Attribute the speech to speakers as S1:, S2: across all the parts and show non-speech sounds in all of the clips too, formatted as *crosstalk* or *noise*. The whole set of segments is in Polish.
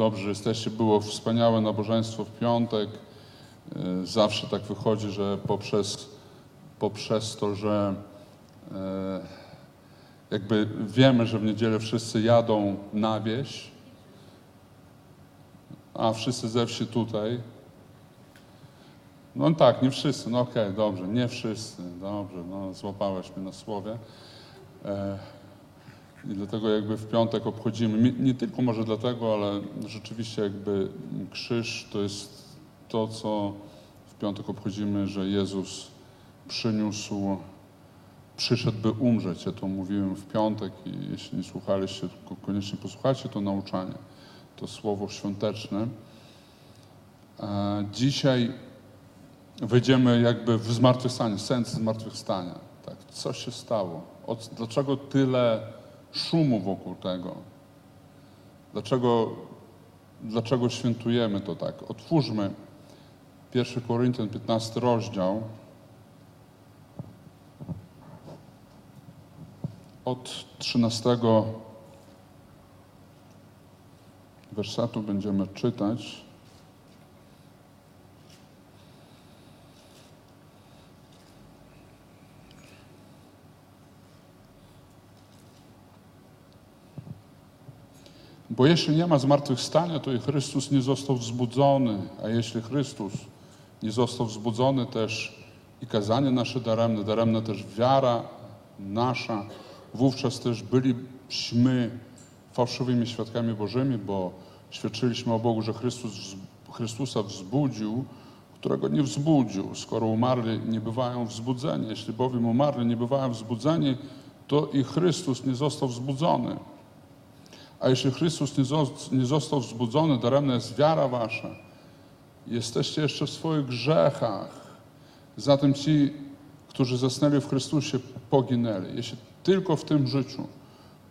S1: dobrze, że jesteście. Było wspaniałe nabożeństwo w piątek. E, Zawsze tak wychodzi, że poprzez, poprzez to, że e, jakby wiemy, że w niedzielę wszyscy jadą na wieś, a wszyscy ze wsi tutaj. No tak, nie wszyscy, no okej, dobrze, nie wszyscy, dobrze, no złapałeś mnie na słowie. I dlatego jakby w piątek obchodzimy, nie- nie tylko może dlatego, ale rzeczywiście jakby krzyż to jest to, co w piątek obchodzimy, że Jezus przyniósł, przyszedł, by umrzeć. Ja to mówiłem w piątek i jeśli nie słuchaliście, to koniecznie posłuchajcie to nauczanie, to słowo świąteczne. E, Dzisiaj wejdziemy jakby w zmartwychwstanie, sens zmartwychwstania. Tak, co się stało? Od, dlaczego tyle szumu wokół tego? Dlaczego, dlaczego świętujemy to tak? Otwórzmy 1 Koryntian 15 rozdział. Od 13 wersetu będziemy czytać. Bo jeśli nie ma zmartwychwstania, to i Chrystus nie został wzbudzony, a jeśli Chrystus nie został wzbudzony, też i kazanie nasze daremne, daremna też wiara nasza, wówczas też byliśmy fałszywymi świadkami Bożymi, bo świadczyliśmy o Bogu, że Chrystus, Chrystusa wzbudził, którego nie wzbudził, skoro umarli nie bywają wzbudzeni. Jeśli bowiem umarli nie bywają wzbudzeni, to i Chrystus nie został wzbudzony. A jeśli Chrystus nie, zos- nie został wzbudzony, daremna jest wiara wasza. Jesteście jeszcze w swoich grzechach. Zatem ci, którzy zasnęli w Chrystusie, poginęli. Jeśli tylko w tym życiu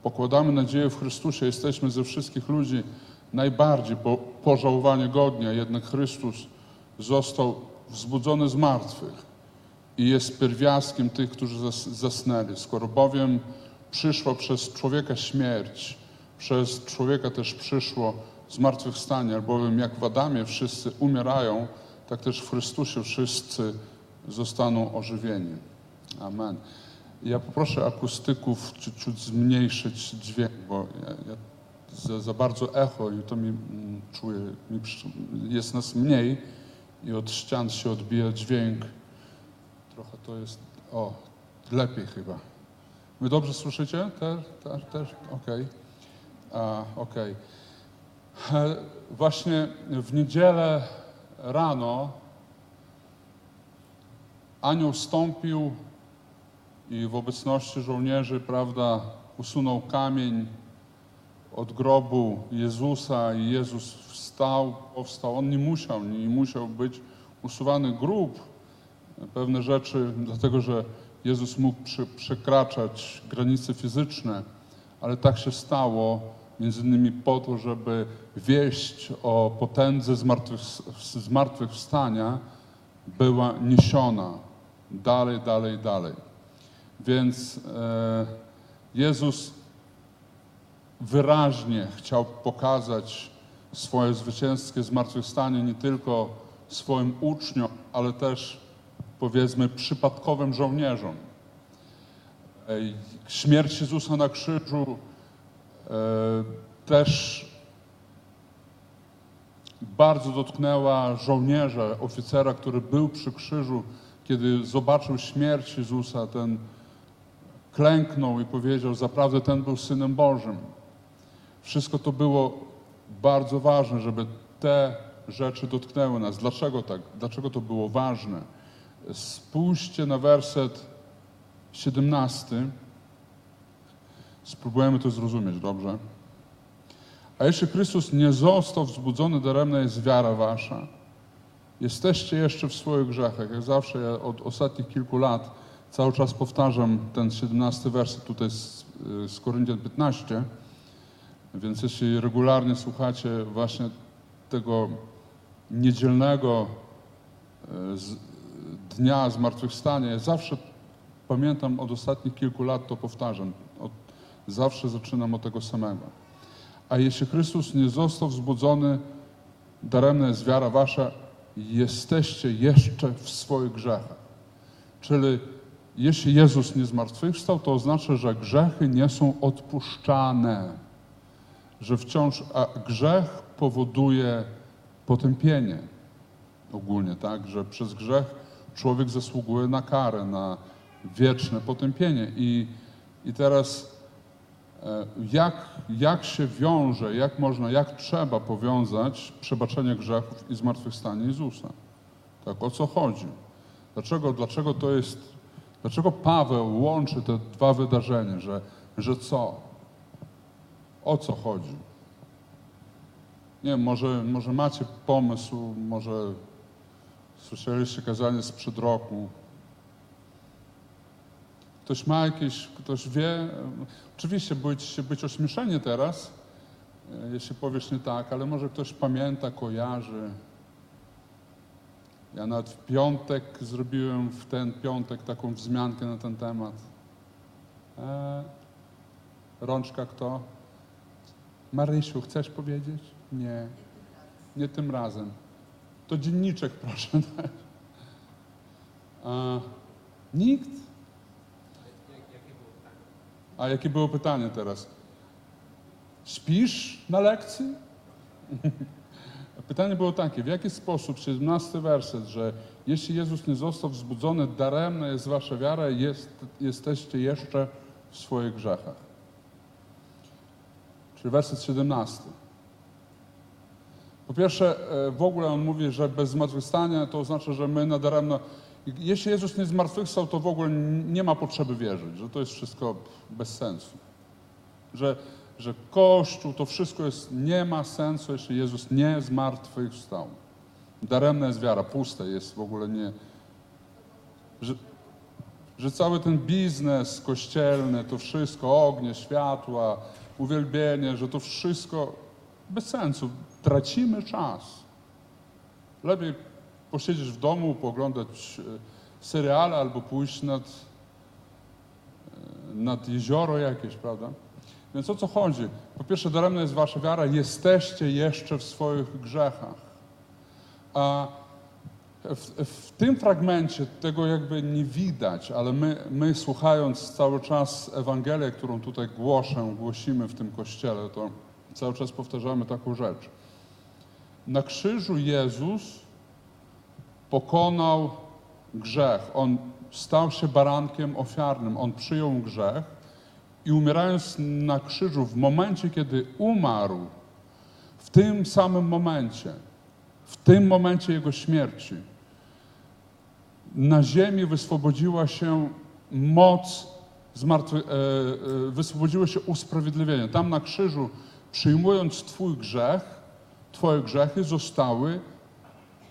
S1: pokładamy nadzieję w Chrystusie, jesteśmy ze wszystkich ludzi najbardziej po, pożałowania godni, a jednak Chrystus został wzbudzony z martwych i jest pierwiastkiem tych, którzy zas, zasnęli. Skoro bowiem przyszła przez człowieka śmierć, przez człowieka też przyszło zmartwychwstanie, albowiem jak w Adamie wszyscy umierają, tak też w Chrystusie wszyscy zostaną ożywieni. Amen. Ja poproszę akustyków ciut, zmniejszyć dźwięk, bo ja, ja za, za bardzo echo i to mi mm, czuję, mi, jest nas mniej i od ścian się odbija dźwięk. Trochę to jest, o, lepiej chyba. Wy dobrze słyszycie? Też? Też? też? Okej. A, Okej. E, Właśnie w niedzielę rano anioł wstąpił i w obecności żołnierzy, prawda, usunął kamień od grobu Jezusa i Jezus wstał, powstał. On nie musiał, nie musiał być usuwany grób, pewne rzeczy, dlatego że Jezus mógł przekraczać granice fizyczne, ale tak się stało między innymi po to, żeby wieść o potędze zmartwych, zmartwychwstania była niesiona dalej, dalej, dalej. Więc e, Jezus wyraźnie chciał pokazać swoje zwycięskie zmartwychwstanie nie tylko swoim uczniom, ale też powiedzmy przypadkowym żołnierzom. Śmierć Jezusa na krzyżu też bardzo dotknęła żołnierza, oficera, który był przy krzyżu, kiedy zobaczył śmierć Jezusa, ten klęknął i powiedział, zaprawdę ten był Synem Bożym. Wszystko to było bardzo ważne, żeby te rzeczy dotknęły nas. Dlaczego tak? Dlaczego to było ważne? Spójrzcie na werset 17. Spróbujemy to zrozumieć, dobrze? A jeśli Chrystus nie został wzbudzony, daremna jest wiara wasza. Jesteście jeszcze w swoich grzechach. Jak zawsze ja od ostatnich kilku lat cały czas powtarzam ten 17 werset tutaj z, z Koryntian 15. Więc jeśli regularnie słuchacie właśnie tego niedzielnego e, z, dnia zmartwychwstania, ja zawsze pamiętam od ostatnich kilku lat to powtarzam. Zawsze zaczynam od tego samego. A jeśli Chrystus nie został wzbudzony, daremna jest wiara wasza, jesteście jeszcze w swoich grzechach. Czyli jeśli Jezus nie zmartwychwstał, to oznacza, że grzechy nie są odpuszczane. Że wciąż, a grzech powoduje potępienie ogólnie, tak? Że przez grzech człowiek zasługuje na karę, na wieczne potępienie. I, i teraz jak, jak się wiąże, jak można, jak trzeba powiązać przebaczenie grzechów i zmartwychwstanie Jezusa? Tak, o co chodzi? Dlaczego, dlaczego to jest, dlaczego Paweł łączy te dwa wydarzenia, że, że co? O co chodzi? Nie wiem, może, może macie pomysł, może słyszeliście kazanie sprzed roku. Ktoś ma jakieś, ktoś wie. Oczywiście będziecie być ośmieszeni teraz, e, jeśli powiesz nie tak, ale może ktoś pamięta, kojarzy. Ja nawet w piątek zrobiłem w ten piątek taką wzmiankę na ten temat. E, rączka kto? Marysiu, chcesz powiedzieć? Nie. Nie tym razem. To dzienniczek *laughs* proszę. A, nikt? A jakie było pytanie teraz? Śpisz na lekcji? *laughs* Pytanie było takie, w jaki sposób, 17 werset, że jeśli Jezus nie został wzbudzony, daremna jest wasza wiara, jest, jesteście jeszcze w swoich grzechach. Czyli werset 17. Po pierwsze, e, w ogóle on mówi, że bez zmartwychwstania to oznacza, że my nadaremno. Jeśli Jezus nie zmartwychwstał, to w ogóle nie ma potrzeby wierzyć, że to jest wszystko bez sensu. Że, że Kościół, to wszystko jest, nie ma sensu, jeśli Jezus nie zmartwychwstał. Daremna jest wiara, puste jest w ogóle nie. Że, że cały ten biznes kościelny, to wszystko, ognie, światła, uwielbienie, że to wszystko bez sensu. Tracimy czas. Lepiej posiedzieć w domu, pooglądać e, seriale albo pójść nad, e, nad jezioro jakieś, prawda? Więc o co chodzi? Po pierwsze, daremna jest wasza wiara, jesteście jeszcze w swoich grzechach. A w, w, tym fragmencie tego jakby nie widać, ale my, my słuchając cały czas Ewangelię, którą tutaj głoszę, głosimy w tym kościele, to cały czas powtarzamy taką rzecz. Na krzyżu Jezus pokonał grzech. On stał się barankiem ofiarnym. On przyjął grzech i umierając na krzyżu, w momencie, kiedy umarł, w tym samym momencie, w tym momencie Jego śmierci, na ziemi wyswobodziła się moc, zmartwy, e, e, wyswobodziło się usprawiedliwienie. Tam na krzyżu, przyjmując Twój grzech, Twoje grzechy zostały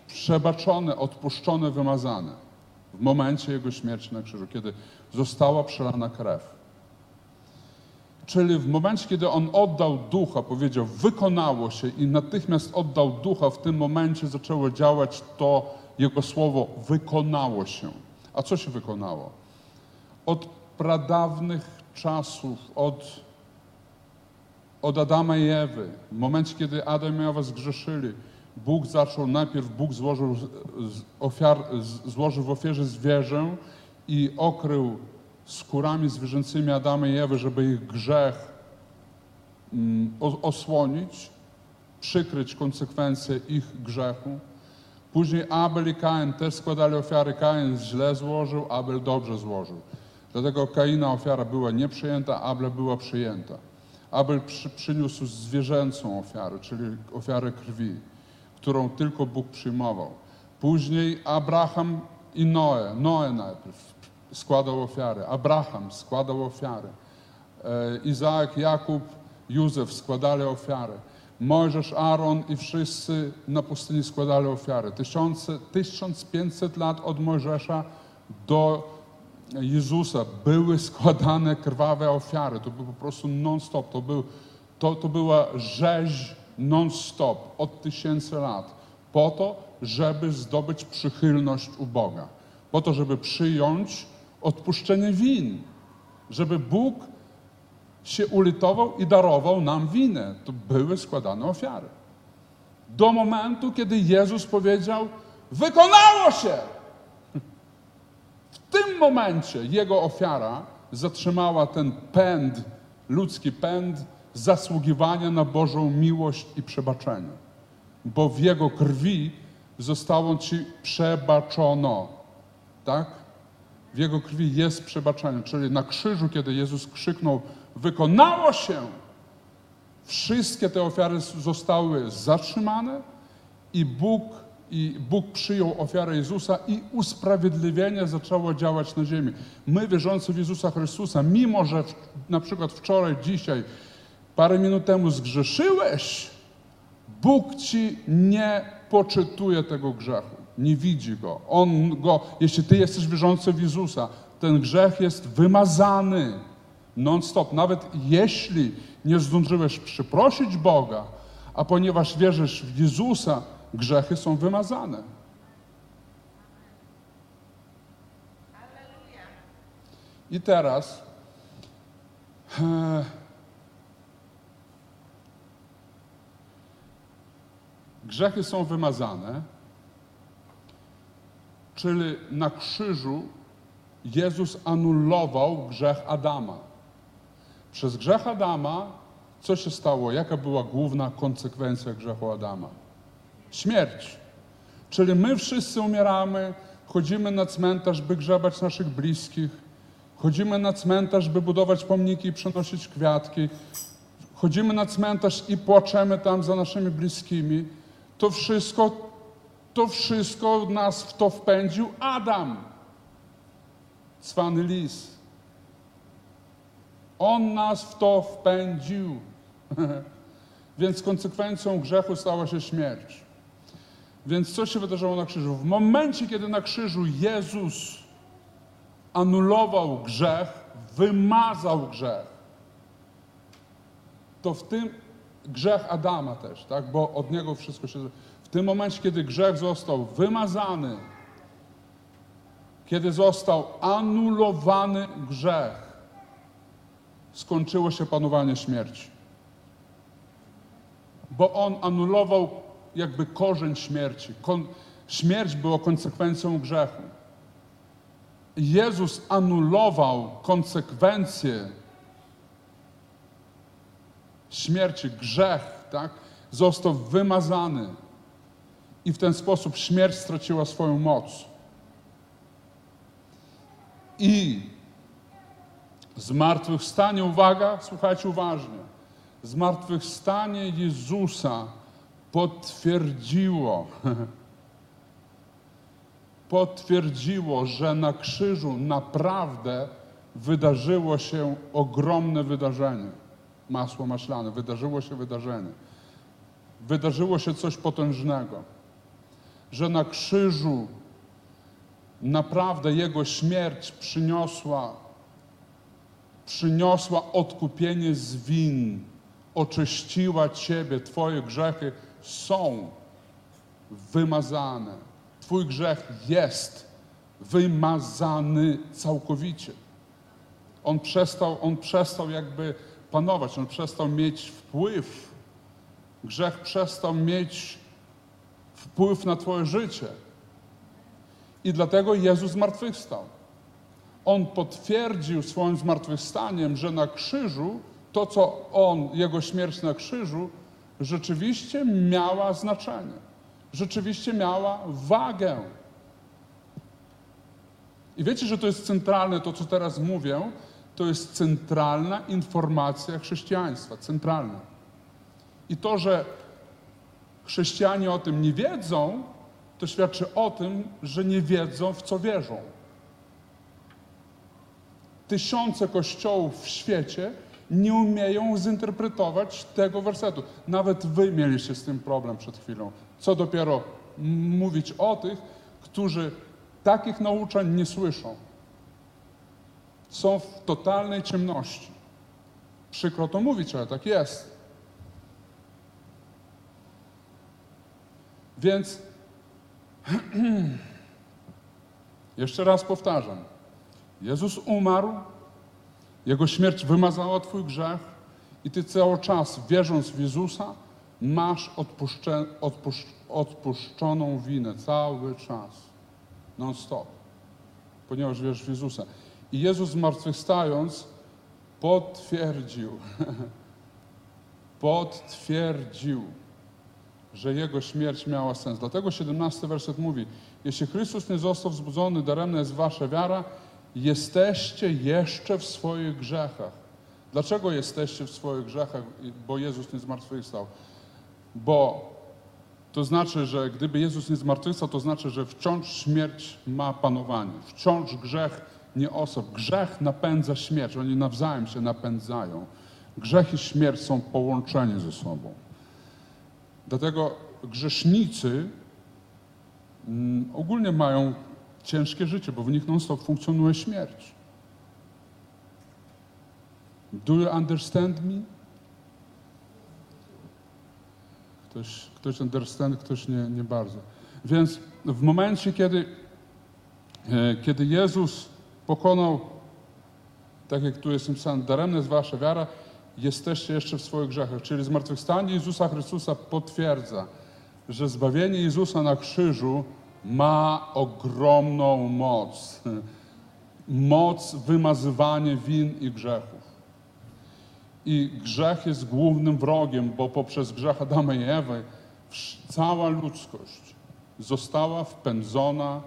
S1: przebaczone, odpuszczone, wymazane w momencie Jego śmierci na krzyżu, kiedy została przelana krew. Czyli w momencie, kiedy On oddał ducha, powiedział, wykonało się i natychmiast oddał ducha, w tym momencie zaczęło działać to Jego słowo, wykonało się. A co się wykonało? Od pradawnych czasów, od, od Adama i Ewy, w momencie, kiedy Adam i Ewa zgrzeszyli, Bóg zaczął, najpierw Bóg złożył, ofiar, złożył w ofierze zwierzę i okrył skórami zwierzęcymi Adama i Ewy, żeby ich grzech mm, osłonić, przykryć konsekwencje ich grzechu. Później Abel i Kain też składali ofiary. Kain źle złożył, Abel dobrze złożył. Dlatego Kaina ofiara była nieprzyjęta, Abel była przyjęta. Abel przy, przyniósł zwierzęcą ofiarę, czyli ofiarę krwi, którą tylko Bóg przyjmował. Później Abraham i Noe. Noe najpierw składał ofiary. Abraham składał ofiary. E, Izaak, Jakub, Józef składali ofiary. Mojżesz, Aaron i wszyscy na pustyni składali ofiary. Tysiące, 1500 lat od Mojżesza do Jezusa były składane krwawe ofiary. To był po prostu non-stop. To, był, to, to była rzeź non-stop od tysięcy lat. Po to, żeby zdobyć przychylność u Boga. Po to, żeby przyjąć odpuszczenie win. Żeby Bóg się ulitował i darował nam winę. To były składane ofiary. Do momentu, kiedy Jezus powiedział: Wykonało się! W tym momencie jego ofiara zatrzymała ten pęd, ludzki pęd zasługiwania na Bożą miłość i przebaczenie. Bo w jego krwi zostało ci przebaczono. Tak? W jego krwi jest przebaczenie. Czyli na krzyżu, kiedy Jezus krzyknął: Wykonało się! Wszystkie te ofiary zostały zatrzymane i Bóg, i Bóg przyjął ofiarę Jezusa i usprawiedliwienie zaczęło działać na ziemi. My, wierzący w Jezusa Chrystusa, mimo że w, na przykład wczoraj, dzisiaj, parę minut temu zgrzeszyłeś, Bóg ci nie poczytuje tego grzechu, nie widzi go. On go, jeśli ty jesteś wierzący w Jezusa, ten grzech jest wymazany non-stop. Nawet jeśli nie zdążyłeś przeprosić Boga, a ponieważ wierzysz w Jezusa, grzechy są wymazane. I teraz e, grzechy są wymazane, czyli na krzyżu Jezus anulował grzech Adama. Przez grzech Adama co się stało? Jaka była główna konsekwencja grzechu Adama? Śmierć. Czyli my wszyscy umieramy, chodzimy na cmentarz, by grzebać naszych bliskich, chodzimy na cmentarz, by budować pomniki i przynosić kwiatki, chodzimy na cmentarz i płaczemy tam za naszymi bliskimi. To wszystko, to wszystko nas w to wpędził Adam, cwany lis. On nas w to wpędził. *laughs* Więc konsekwencją grzechu stała się śmierć. Więc co się wydarzyło na krzyżu? W momencie, kiedy na krzyżu Jezus anulował grzech, wymazał grzech, to w tym grzech Adama też, tak? bo od niego wszystko się. W tym momencie, kiedy grzech został wymazany, kiedy został anulowany grzech, skończyło się panowanie śmierci. Bo on anulował jakby korzeń śmierci. Kon śmierć była konsekwencją grzechu. Jezus anulował konsekwencje śmierci, grzech, tak? Został wymazany. I w ten sposób śmierć straciła swoją moc. I Zmartwychwstanie, uwaga, słuchajcie uważnie. Zmartwychwstanie Jezusa potwierdziło, *laughs* potwierdziło, że na krzyżu naprawdę wydarzyło się ogromne wydarzenie. Masło maślane, wydarzyło się wydarzenie. Wydarzyło się coś potężnego, że na krzyżu naprawdę Jego śmierć przyniosła przyniosła odkupienie z win, oczyściła Ciebie, Twoje grzechy są wymazane. Twój grzech jest wymazany całkowicie. On przestał, on przestał jakby panować, on przestał mieć wpływ. Grzech przestał mieć wpływ na Twoje życie. I dlatego Jezus zmartwychwstał. On potwierdził swoim zmartwychwstaniem, że na krzyżu to, co on, jego śmierć na krzyżu, rzeczywiście miała znaczenie, rzeczywiście miała wagę. I wiecie, że to jest centralne, to co teraz mówię, to jest centralna informacja chrześcijaństwa, centralna. I to, że chrześcijanie o tym nie wiedzą, to świadczy o tym, że nie wiedzą, w co wierzą tysiące kościołów w świecie nie umieją zinterpretować tego wersetu. Nawet wy mieliście z tym problem przed chwilą. Co dopiero mówić o tych, którzy takich nauczeń nie słyszą. Są w totalnej ciemności. Przykro to mówić, ale tak jest. Więc *clears throat* jeszcze raz powtarzam. Jezus umarł, Jego śmierć wymazała Twój grzech i Ty cały czas, wierząc w Jezusa, masz odpuszczę, odpuszcz, odpuszczoną winę cały czas, non-stop, ponieważ wierzysz w Jezusa. I Jezus zmartwychwstając potwierdził, *laughs* potwierdził, że Jego śmierć miała sens. Dlatego 17 werset mówi, jeśli Chrystus nie został wzbudzony, daremna jest wasza wiara, jesteście jeszcze w swoich grzechach. Dlaczego jesteście w swoich grzechach? Bo Jezus nie zmartwychwstał. Bo to znaczy, że gdyby Jezus nie zmartwychwstał, to znaczy, że wciąż śmierć ma panowanie. Wciąż grzech nie osób. Grzech napędza śmierć. Oni nawzajem się napędzają. Grzech i śmierć są połączeni ze sobą. Dlatego grzesznicy mm, ogólnie mają ciężkie życie, bo w nich non-stop funkcjonuje śmierć. Do you understand me? Ktoś, ktoś understand, ktoś nie, nie bardzo. Więc w momencie, kiedy, e, kiedy Jezus pokonał, tak jak tu jest napisane, daremna jest wasza wiara, jesteście jeszcze w swoich grzechach. Czyli zmartwychwstanie Jezusa Chrystusa potwierdza, że zbawienie Jezusa na krzyżu ma ogromną moc. Moc wymazywania win i grzechów. I grzech jest głównym wrogiem, bo poprzez grzech Adama i Ewy cała ludzkość została wpędzona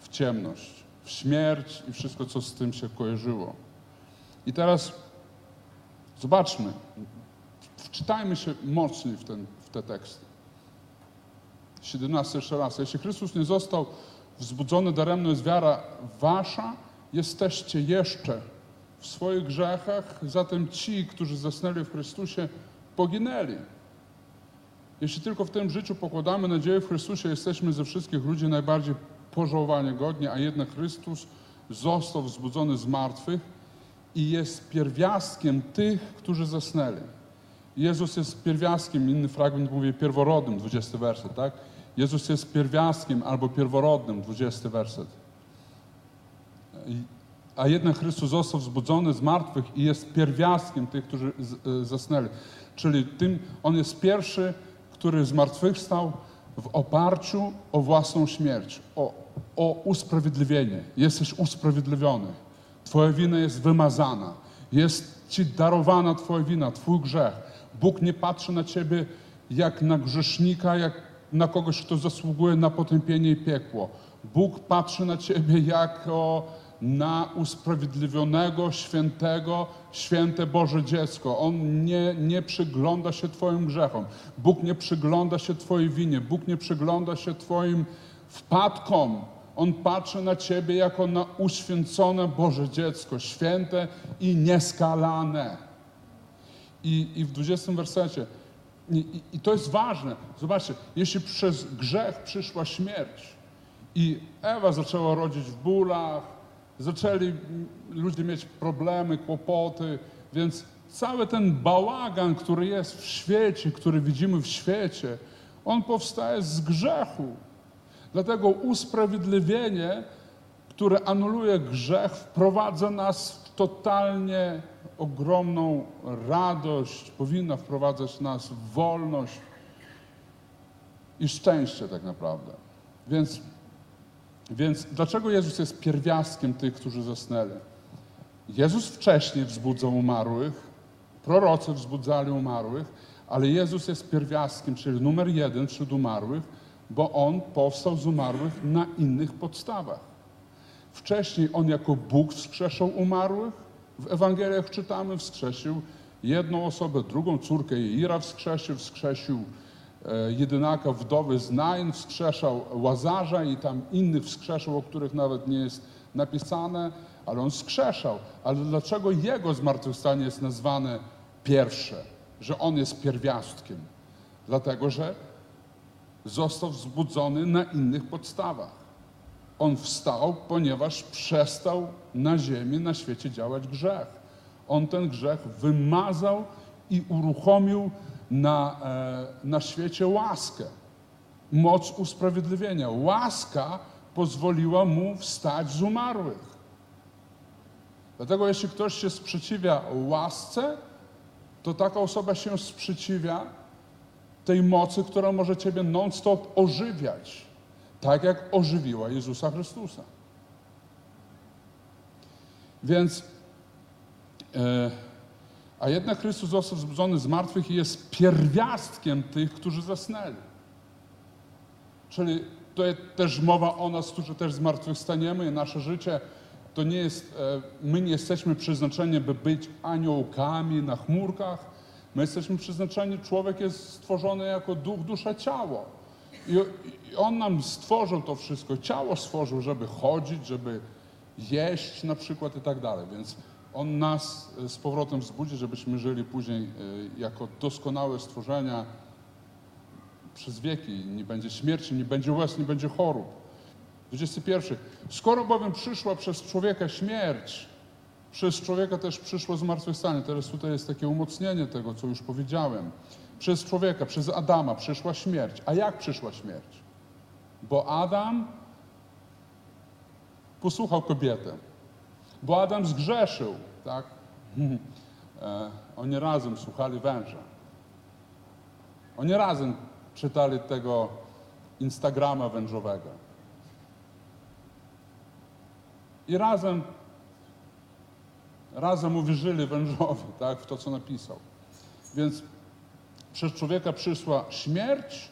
S1: w ciemność, w śmierć i wszystko, co z tym się kojarzyło. I teraz zobaczmy, wczytajmy się mocniej w, ten, w te teksty. 17 jeszcze raz. Jeśli Chrystus nie został wzbudzony daremno jest wiara wasza, jesteście jeszcze w swoich grzechach, zatem ci, którzy zasnęli w Chrystusie, poginęli. Jeśli tylko w tym życiu pokładamy nadzieję w Chrystusie, jesteśmy ze wszystkich ludzi najbardziej pożałowania godni, a jednak Chrystus został wzbudzony z martwych i jest pierwiastkiem tych, którzy zasnęli. Jezus jest pierwiastkiem, inny fragment mówi pierworodnym, 20 werset, tak? Jezus jest pierwiastkiem albo pierworodnym, 20 werset. A jednak Chrystus został wzbudzony z martwych i jest pierwiastkiem tych, którzy e, zasnęli. Czyli tym, On jest pierwszy, który zmartwychwstał w oparciu o własną śmierć, o, o usprawiedliwienie. Jesteś usprawiedliwiony. Twoja wina jest wymazana. Jest Ci darowana Twoja wina, Twój grzech. Bóg nie patrzy na Ciebie jak na grzesznika, jak na kogoś, kto zasługuje na potępienie i piekło. Bóg patrzy na Ciebie jako na usprawiedliwionego, świętego, święte Boże dziecko. On nie, nie przygląda się Twoim grzechom. Bóg nie przygląda się Twojej winie. Bóg nie przygląda się Twoim wpadkom. On patrzy na Ciebie jako na uświęcone Boże dziecko, święte i nieskalane. I, i w 20 wersecie i, i, I, to jest ważne. Zobaczcie, jeśli przez grzech przyszła śmierć i Ewa zaczęła rodzić w bólach, zaczęli ludzie mieć problemy, kłopoty, więc cały ten bałagan, który jest w świecie, który widzimy w świecie, on powstaje z grzechu. Dlatego usprawiedliwienie, które anuluje grzech, wprowadza nas totalnie ogromną radość, powinna wprowadzać nas wolność i szczęście tak naprawdę. Więc, więc dlaczego Jezus jest pierwiastkiem tych, którzy zasnęli? Jezus wcześniej wzbudzał umarłych, prorocy wzbudzali umarłych, ale Jezus jest pierwiastkiem, czyli numer jeden wśród umarłych, bo On powstał z umarłych na innych podstawach. Wcześniej On jako Bóg wskrzeszał umarłych, w Ewangeliach czytamy, wskrzesił jedną osobę, drugą córkę Ira wskrzesił, wskrzesił e, jedynaka wdowy z Nain, wskrzeszał Łazarza i tam innych wskrzeszał, o których nawet nie jest napisane, ale on wskrzeszał. Ale dlaczego jego zmartwychwstanie jest nazwane pierwsze, że on jest pierwiastkiem? Dlatego, że został wzbudzony na innych podstawach. On wstał, ponieważ przestał na ziemi, na świecie działać grzech. On ten grzech wymazał i uruchomił na, e, na świecie łaskę, moc usprawiedliwienia. Łaska pozwoliła mu wstać z umarłych. Dlatego jeśli ktoś się sprzeciwia łasce, to taka osoba się sprzeciwia tej mocy, która może Ciebie non-stop ożywiać, tak jak ożywiła Jezusa Chrystusa. Więc, e, a jednak Chrystus został wzbudzony z martwych i jest pierwiastkiem tych, którzy zasnęli. Czyli to jest też mowa o nas, którzy też zmartwychwstaniemy nasze życie to nie jest, e, my nie jesteśmy przeznaczeni, by być aniołkami na chmurkach. My jesteśmy przeznaczeni, człowiek jest stworzony jako duch, dusza, ciało. I, on nam stworzył to wszystko. Ciało stworzył, żeby chodzić, żeby jeść na przykład i tak dalej. Więc on nas e, z powrotem wzbudzi, żebyśmy żyli później e, jako doskonałe stworzenia przez wieki. Nie będzie śmierci, nie będzie łez, nie będzie chorób. 21. Skoro bowiem przyszła przez człowieka śmierć, przez człowieka też przyszło zmartwychwstanie. Teraz tutaj jest takie umocnienie tego, co już powiedziałem. Przez człowieka, przez Adama przyszła śmierć. A jak przyszła śmierć? Bo Adam posłuchał kobietę. Bo Adam zgrzeszył, tak? *laughs* E, oni razem słuchali węża. Oni razem czytali tego Instagrama wężowego. I razem, razem uwierzyli wężowi, tak, w to, co napisał. Więc przez człowieka przyszła śmierć,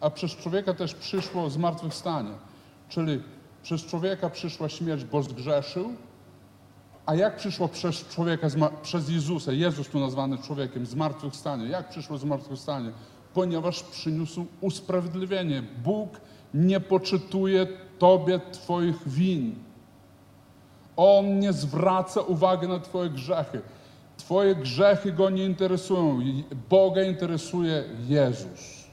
S1: a przez człowieka też przyszło zmartwychwstanie. Czyli przez człowieka przyszła śmierć, bo zgrzeszył, a jak przyszło przez człowieka, przez Jezusa, Jezus tu nazwany człowiekiem, zmartwychwstanie? Jak przyszło zmartwychwstanie? Ponieważ przyniósł usprawiedliwienie. Bóg nie poczytuje Tobie Twoich win. On nie zwraca uwagi na Twoje grzechy. Twoje grzechy Go nie interesują. Boga interesuje Jezus.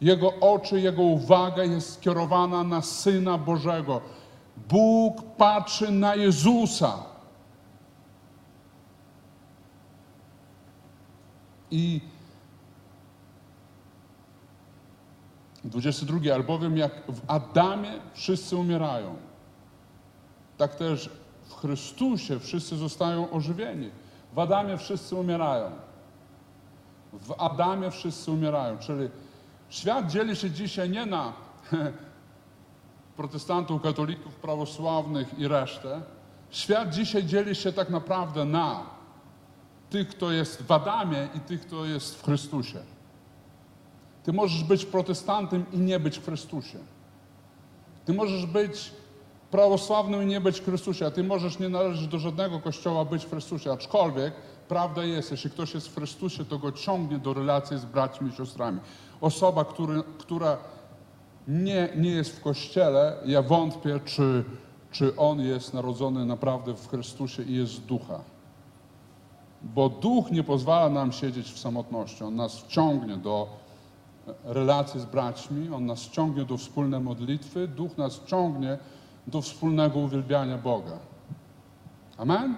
S1: Jego oczy, Jego uwaga jest skierowana na Syna Bożego. Bóg patrzy na Jezusa. I 22. Albowiem jak w Adamie wszyscy umierają, tak też w Chrystusie wszyscy zostają ożywieni. W Adamie wszyscy umierają. W Adamie wszyscy umierają. Czyli świat dzieli się dzisiaj nie na *laughs* protestantów, katolików, prawosławnych i resztę. Świat dzisiaj dzieli się tak naprawdę na tych, kto jest w Adamie i tych, kto jest w Chrystusie. Ty możesz być protestantem i nie być w Chrystusie. Ty możesz być prawosławnym i nie być w Chrystusie, a ty możesz nie należeć do żadnego kościoła, być w Chrystusie. Aczkolwiek prawda jest, jeśli ktoś jest w Chrystusie, to go ciągnie do relacji z braćmi i siostrami. Osoba, który, która nie, nie jest w kościele, ja wątpię, czy, czy on jest narodzony naprawdę w Chrystusie i jest z ducha. Bo duch nie pozwala nam siedzieć w samotności. On nas ciągnie do relacji z braćmi, on nas ciągnie do wspólnej modlitwy, duch nas ciągnie do wspólnego uwielbiania Boga. Amen?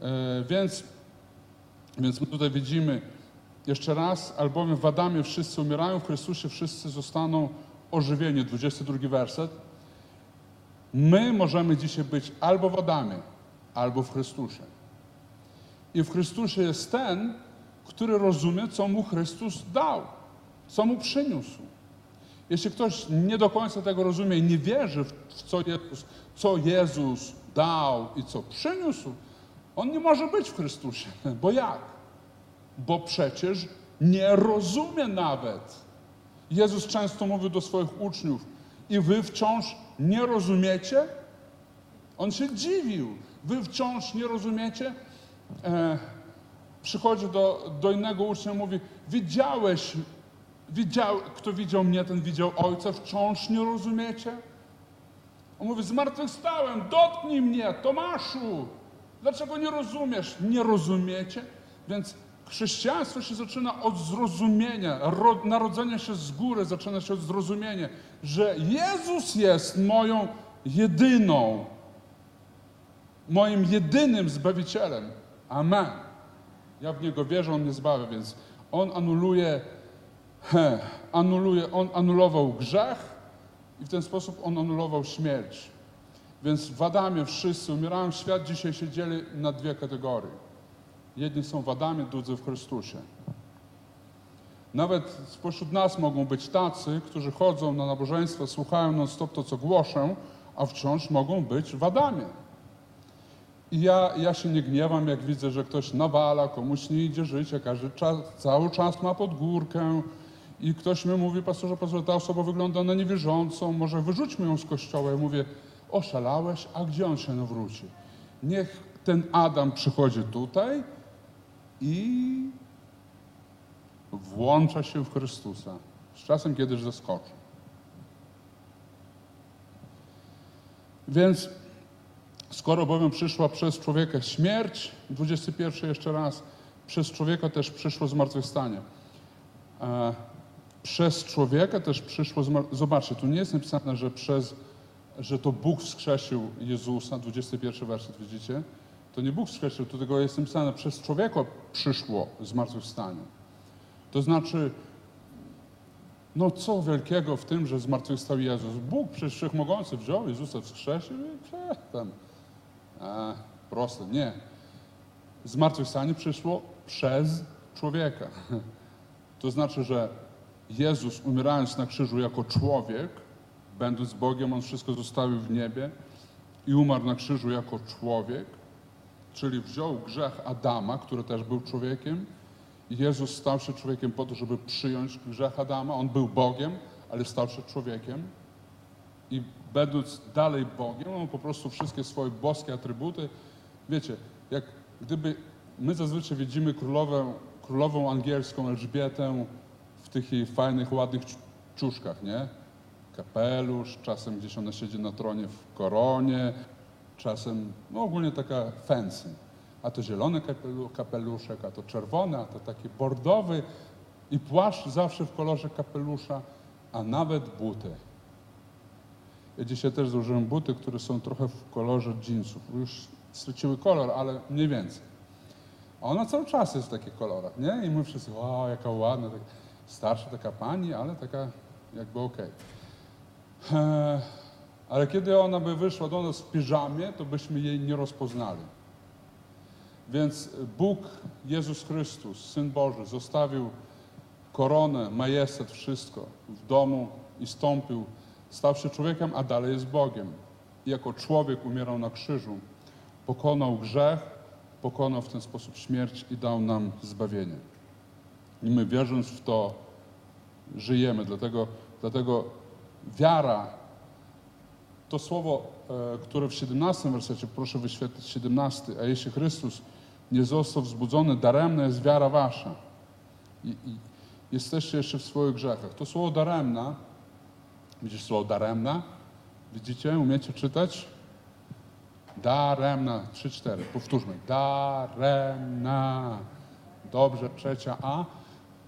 S1: E, więc, więc my tutaj widzimy jeszcze raz, albowiem w Adamie wszyscy umierają, w Chrystusie wszyscy zostaną ożywieni. 22 werset. My możemy dzisiaj być albo w Adamie, albo w Chrystusie. I w Chrystusie jest ten, który rozumie, co mu Chrystus dał, co mu przyniósł. Jeśli ktoś nie do końca tego rozumie i nie wierzy w co Jezus, co Jezus dał i co przyniósł, on nie może być w Chrystusie. *laughs* Bo jak? Bo przecież nie rozumie nawet. Jezus często mówił do swoich uczniów, i wy wciąż nie rozumiecie? On się dziwił. Wy wciąż nie rozumiecie? E, przychodzi do, do innego ucznia i mówi, widziałeś, widział, kto widział mnie, ten widział Ojca, wciąż nie rozumiecie? On mówi, zmartwychwstałem, dotknij mnie, Tomaszu, dlaczego nie rozumiesz? Nie rozumiecie? Więc chrześcijaństwo się zaczyna od zrozumienia, narodzenia się z góry zaczyna się od zrozumienia, że Jezus jest moją jedyną, moim jedynym Zbawicielem. Amen. Ja w Niego wierzę, On mnie zbawia, więc On anuluje, he, anuluje, On anulował grzech i w ten sposób On anulował śmierć. Więc w Adamie wszyscy umierają. Świat dzisiaj się dzieli na dwie kategorie. Jedni są w Adamie, drudzy w Chrystusie. Nawet spośród nas mogą być tacy, którzy chodzą na nabożeństwo, słuchają non-stop to, co głoszę, a wciąż mogą być w Adamie. I ja, ja się nie gniewam, jak widzę, że ktoś nawala, komuś nie idzie życie, każdy czas, cały czas ma pod górkę i ktoś mi mówi, pastorze, pastorze, ta osoba wygląda na niewierzącą, może wyrzućmy ją z kościoła. Ja mówię, oszalałeś, a gdzie on się nawróci? Niech ten Adam przychodzi tutaj i włącza się w Chrystusa. Z czasem kiedyś zaskoczy. Więc skoro bowiem przyszła przez człowieka śmierć, 21 jeszcze raz, przez człowieka też przyszło zmartwychwstanie. E, przez człowieka też przyszło. Zobaczcie, tu nie jest napisane, że przez że to Bóg wskrzesił Jezusa, 21 werset, widzicie? To nie Bóg wskrzesił, to tego jest napisane, przez człowieka przyszło zmartwychwstanie. To znaczy, no co wielkiego w tym, że zmartwychwstał Jezus? Bóg przecież Wszechmogący wziął Jezusa wskrzesił i tam. E, proste, nie. Zmartwychwstanie przyszło przez człowieka. *laughs* To znaczy, że Jezus umierając na krzyżu jako człowiek, będąc Bogiem, On wszystko zostawił w niebie i umarł na krzyżu jako człowiek, czyli wziął grzech Adama, który też był człowiekiem, Jezus stał się człowiekiem po to, żeby przyjąć grzech Adama. On był Bogiem, ale stał się człowiekiem. I będąc dalej Bogiem, on po prostu wszystkie swoje boskie atrybuty, wiecie, jak gdyby my zazwyczaj widzimy królowę, królową angielską Elżbietę w tych jej fajnych, ładnych ciuszkach, nie? Kapelusz, czasem gdzieś ona siedzi na tronie w koronie, czasem, no ogólnie taka fancy a to zielony kapeluszek, a to czerwony, a to taki bordowy i płaszcz zawsze w kolorze kapelusza, a nawet buty. Ja dzisiaj też założyłem buty, które są trochę w kolorze jeansów. Już straciły kolor, ale mniej więcej. A ona cały czas jest w takich kolorach, nie? I my wszyscy, wow, jaka ładna, tak starsza taka pani, ale taka jakby okej. Okay. Ale kiedy ona by wyszła do nas w piżamie, to byśmy jej nie rozpoznali. Więc Bóg, Jezus Chrystus, Syn Boży, zostawił koronę, majestat, wszystko w domu i stąpił, stał się człowiekiem, a dalej jest Bogiem. I jako człowiek umierał na krzyżu, pokonał grzech, pokonał w ten sposób śmierć i dał nam zbawienie. I my wierząc w to, żyjemy. Dlatego, dlatego wiara, to słowo, e, które w 17 wersecie, proszę wyświetlić 17, a jeśli Chrystus nie został wzbudzony, daremna jest wiara wasza. I, i jesteście jeszcze w swoich grzechach. To słowo daremna, widzisz słowo daremna? Widzicie? Umiecie czytać? Daremna. Trzy, cztery. Powtórzmy. Daremna. Dobrze, trzecia A.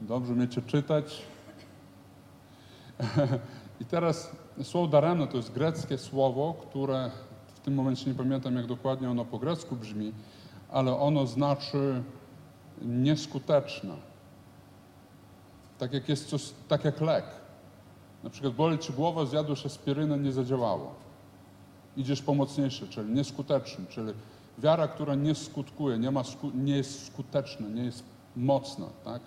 S1: Dobrze umiecie czytać. *laughs* I teraz słowo daremna to jest greckie słowo, które w tym momencie nie pamiętam, jak dokładnie ono po grecku brzmi, ale ono znaczy nieskuteczne. Tak jak jest coś, tak jak lek. Na przykład boli ci głowa, zjadłeś aspirynę, nie zadziałało. Idziesz po mocniejszy, czyli nieskuteczny, czyli wiara, która nie skutkuje, nie, ma sku, nie jest skuteczna, nie jest mocna. Tak?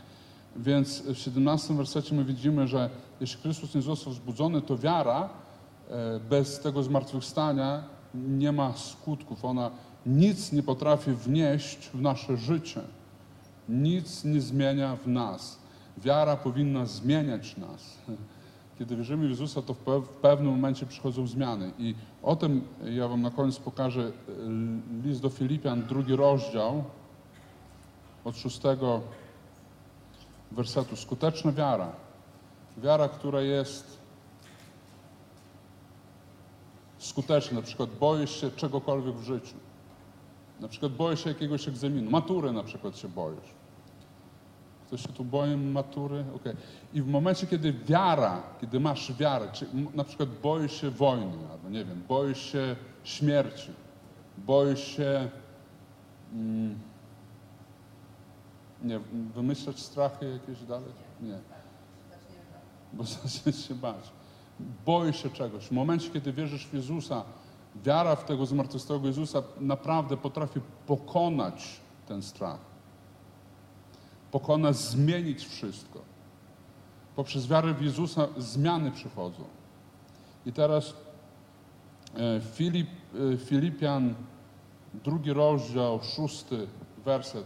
S1: Więc w 17 wersecie my widzimy, że jeśli Chrystus nie został wzbudzony, to wiara e, bez tego zmartwychwstania nie ma skutków. Ona nic nie potrafi wnieść w nasze życie. Nic nie zmienia w nas. Wiara powinna zmieniać nas. *laughs* Kiedy wierzymy w Jezusa, to w pewnym momencie przychodzą zmiany. I o tym ja Wam na koniec pokażę e, list do Filipian, drugi rozdział, od szóstego wersetu. Skuteczna wiara. Wiara, która jest skuteczna. Na przykład boisz się czegokolwiek w życiu. Na przykład boisz się jakiegoś egzaminu, matury na przykład się boisz. Ktoś się tu boi matury? Okay. I w momencie, kiedy wiara, kiedy masz wiarę, czy na przykład boisz się wojny, albo nie wiem, boisz się śmierci, boisz się mm, nie, wymyślać strachy jakieś dalej? Nie. Bo zaczniesz się bać. Boisz się czegoś. W momencie, kiedy wierzysz w Jezusa, Wiara w tego zmartwychwstałego Jezusa naprawdę potrafi pokonać ten strach. Pokona zmienić wszystko. Poprzez wiarę w Jezusa zmiany przychodzą. I teraz e, Filip, e, Filipian, drugi rozdział, szósty werset,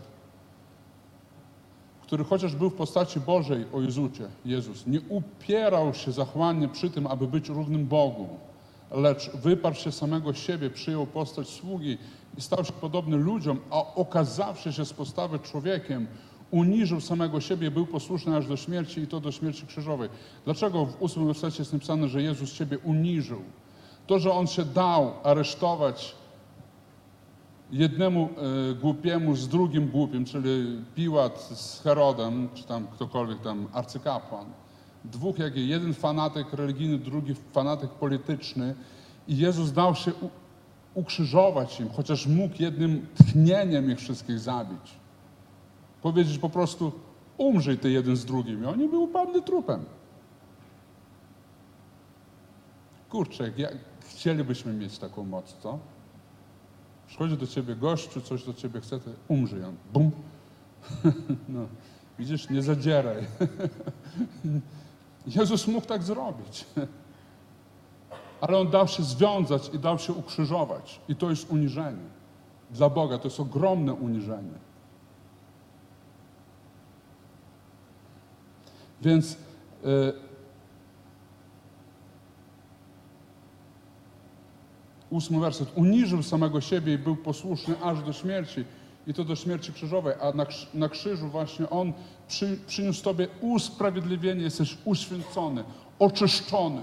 S1: który chociaż był w postaci Bożej o Jezusie, Jezus, nie upierał się zachłannie przy tym, aby być równym Bogu, lecz wyparł się samego siebie, przyjął postać sługi i stał się podobny ludziom, a okazawszy się z postawy człowiekiem, uniżył samego siebie, był posłuszny aż do śmierci i to do śmierci krzyżowej. Dlaczego w ósmym wersecie jest napisane, że Jezus siebie uniżył? To, że On się dał aresztować jednemu e, głupiemu z drugim głupim, czyli Piłat z Herodem, czy tam ktokolwiek tam, arcykapłan. Dwóch, jak jeden fanatyk religijny, drugi fanatyk polityczny i Jezus dał się ukrzyżować im, chociaż mógł jednym tchnieniem ich wszystkich zabić. Powiedzieć po prostu, umrzyj ty jeden z drugim i oni by upadli trupem. Kurczę, jak chcielibyśmy mieć taką moc, co? Przychodzi do ciebie gościu, coś do ciebie chce, to umrzyj on. Bum. *laughs* No, widzisz, nie zadzieraj. *laughs* Jezus mógł tak zrobić. *laughs* Ale On dał się związać i dał się ukrzyżować. I to jest uniżenie. Dla Boga to jest ogromne uniżenie. Więc y, ósmy werset. Uniżył samego siebie i był posłuszny aż do śmierci. I to do śmierci krzyżowej. A na, na krzyżu właśnie On przy, przyniósł Tobie usprawiedliwienie. Jesteś uświęcony, oczyszczony.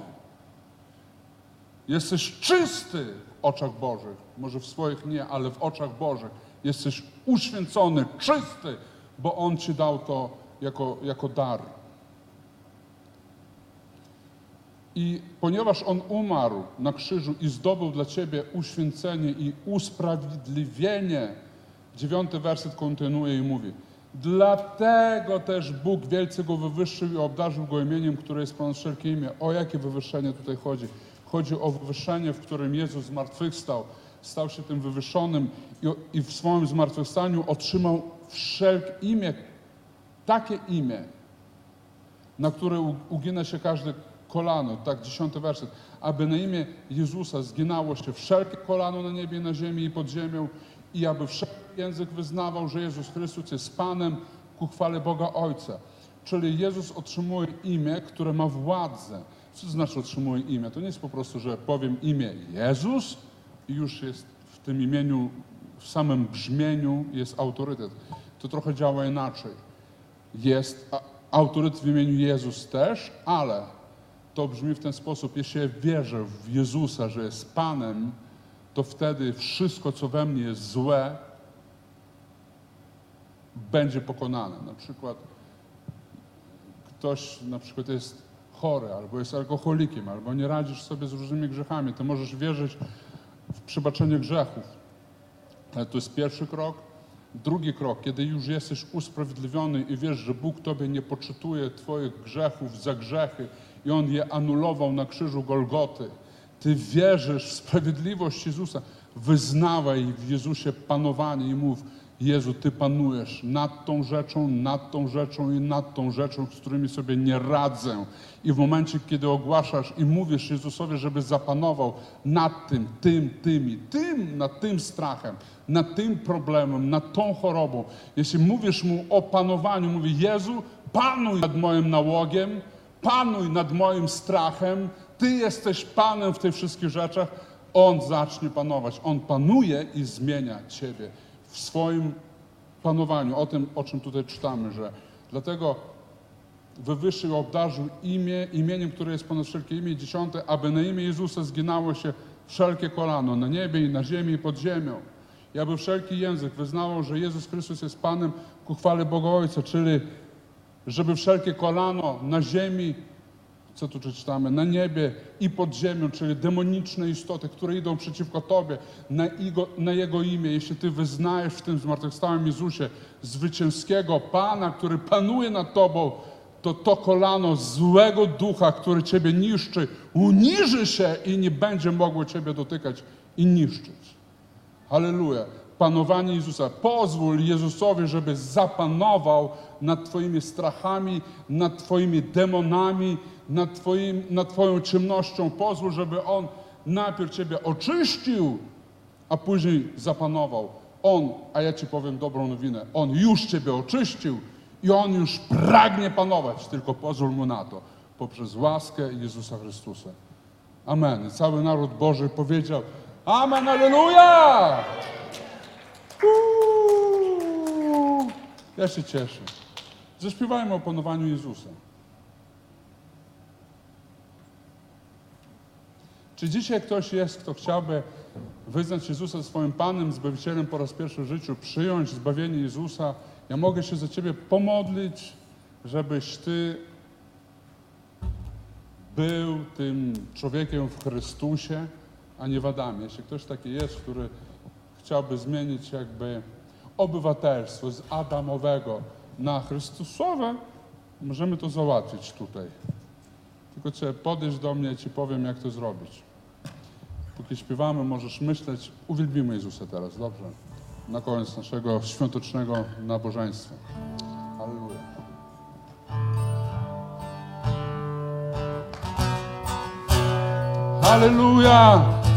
S1: Jesteś czysty w oczach Bożych. Może w swoich nie, ale w oczach Bożych. Jesteś uświęcony, czysty, bo On Ci dał to jako, jako dar. I ponieważ On umarł na krzyżu i zdobył dla Ciebie uświęcenie i usprawiedliwienie, dziewiąty werset kontynuuje i mówi Dlatego też Bóg wielce Go wywyższył i obdarzył Go imieniem, które jest ponad wszelkie imię. O jakie wywyższenie tutaj chodzi? Chodzi o wywyższenie, w którym Jezus zmartwychwstał, stał się tym wywyższonym i, i w swoim zmartwychwstaniu otrzymał wszelkie imię, takie imię, na które u- ugina się każde kolano, tak, dziesiąty werset, aby na imię Jezusa zginało się wszelkie kolano na niebie, na ziemi i pod ziemią i aby wszelki język wyznawał, że Jezus Chrystus jest Panem ku chwale Boga Ojca. Czyli Jezus otrzymuje imię, które ma władzę. Co to znaczy otrzymuje imię? To nie jest po prostu, że powiem imię Jezus i już jest w tym imieniu, w samym brzmieniu jest autorytet. To trochę działa inaczej jest autorytet w imieniu Jezus też, ale to brzmi w ten sposób, jeśli ja wierzę w Jezusa, że jest Panem, to wtedy wszystko, co we mnie jest złe, będzie pokonane. Na przykład ktoś na przykład jest chory, albo jest alkoholikiem, albo nie radzisz sobie z różnymi grzechami, to możesz wierzyć w przebaczenie grzechów. Ale to jest pierwszy krok. Drugi krok, kiedy już jesteś usprawiedliwiony i wiesz, że Bóg Tobie nie poczytuje Twoich grzechów za grzechy i On je anulował na krzyżu Golgoty. Ty wierzysz w sprawiedliwość Jezusa. Wyznawaj w Jezusie panowanie i mów, Jezu, Ty panujesz nad tą rzeczą, nad tą rzeczą i nad tą rzeczą, z którymi sobie nie radzę. I w momencie, kiedy ogłaszasz i mówisz Jezusowi, żeby zapanował nad tym, tym, tymi, tym, nad tym strachem, nad tym problemem, nad tą chorobą, jeśli mówisz Mu o panowaniu, mówi Jezu, panuj nad moim nałogiem, panuj nad moim strachem, Ty jesteś Panem w tych wszystkich rzeczach, On zacznie panować. On panuje i zmienia Ciebie w swoim panowaniu. O tym, o czym tutaj czytamy, że dlatego wywyższył obdarzył imię, imieniem, które jest ponad wszelkie imię, dziesiąte, aby na imię Jezusa zginało się wszelkie kolano, na niebie i na ziemi i pod ziemią. I aby wszelki język wyznawał, że Jezus Chrystus jest Panem ku chwale Boga Ojca, czyli żeby wszelkie kolano na ziemi, co tu czytamy, na niebie i pod ziemią, czyli demoniczne istoty, które idą przeciwko Tobie, na Jego, na Jego imię, jeśli Ty wyznajesz w tym zmartwychwstałym Jezusie zwycięskiego Pana, który panuje nad Tobą, to to kolano złego ducha, który Ciebie niszczy, uniży się i nie będzie mogło Ciebie dotykać i niszczyć. Halleluja. Panowanie Jezusa. Pozwól Jezusowi, żeby zapanował nad Twoimi strachami, nad Twoimi demonami, nad, twoim, nad Twoją czynnością. Pozwól, żeby On najpierw Ciebie oczyścił, a później zapanował. On, a ja Ci powiem dobrą nowinę, On już Ciebie oczyścił i On już pragnie panować, tylko pozwól Mu na to, poprzez łaskę Jezusa Chrystusa. Amen. I cały naród Boży powiedział Amen, Aleluja! Ja się cieszę. Zaśpiewajmy o panowaniu Jezusa. Czy dzisiaj ktoś jest, kto chciałby wyznać Jezusa swoim Panem, Zbawicielem po raz pierwszy w życiu, przyjąć zbawienie Jezusa? Ja mogę się za Ciebie pomodlić, żebyś Ty był tym człowiekiem w Chrystusie, a nie w Adamie. Jeśli ktoś taki jest, który chciałby zmienić jakby obywatelstwo z Adamowego na Chrystusowe, możemy to załatwić tutaj. Tylko trzeba podejść do mnie i Ci powiem, jak to zrobić. Póki śpiewamy, możesz myśleć, uwielbimy Jezusa teraz, dobrze? Na koniec naszego świątecznego nabożeństwa. Halleluja. Halleluja!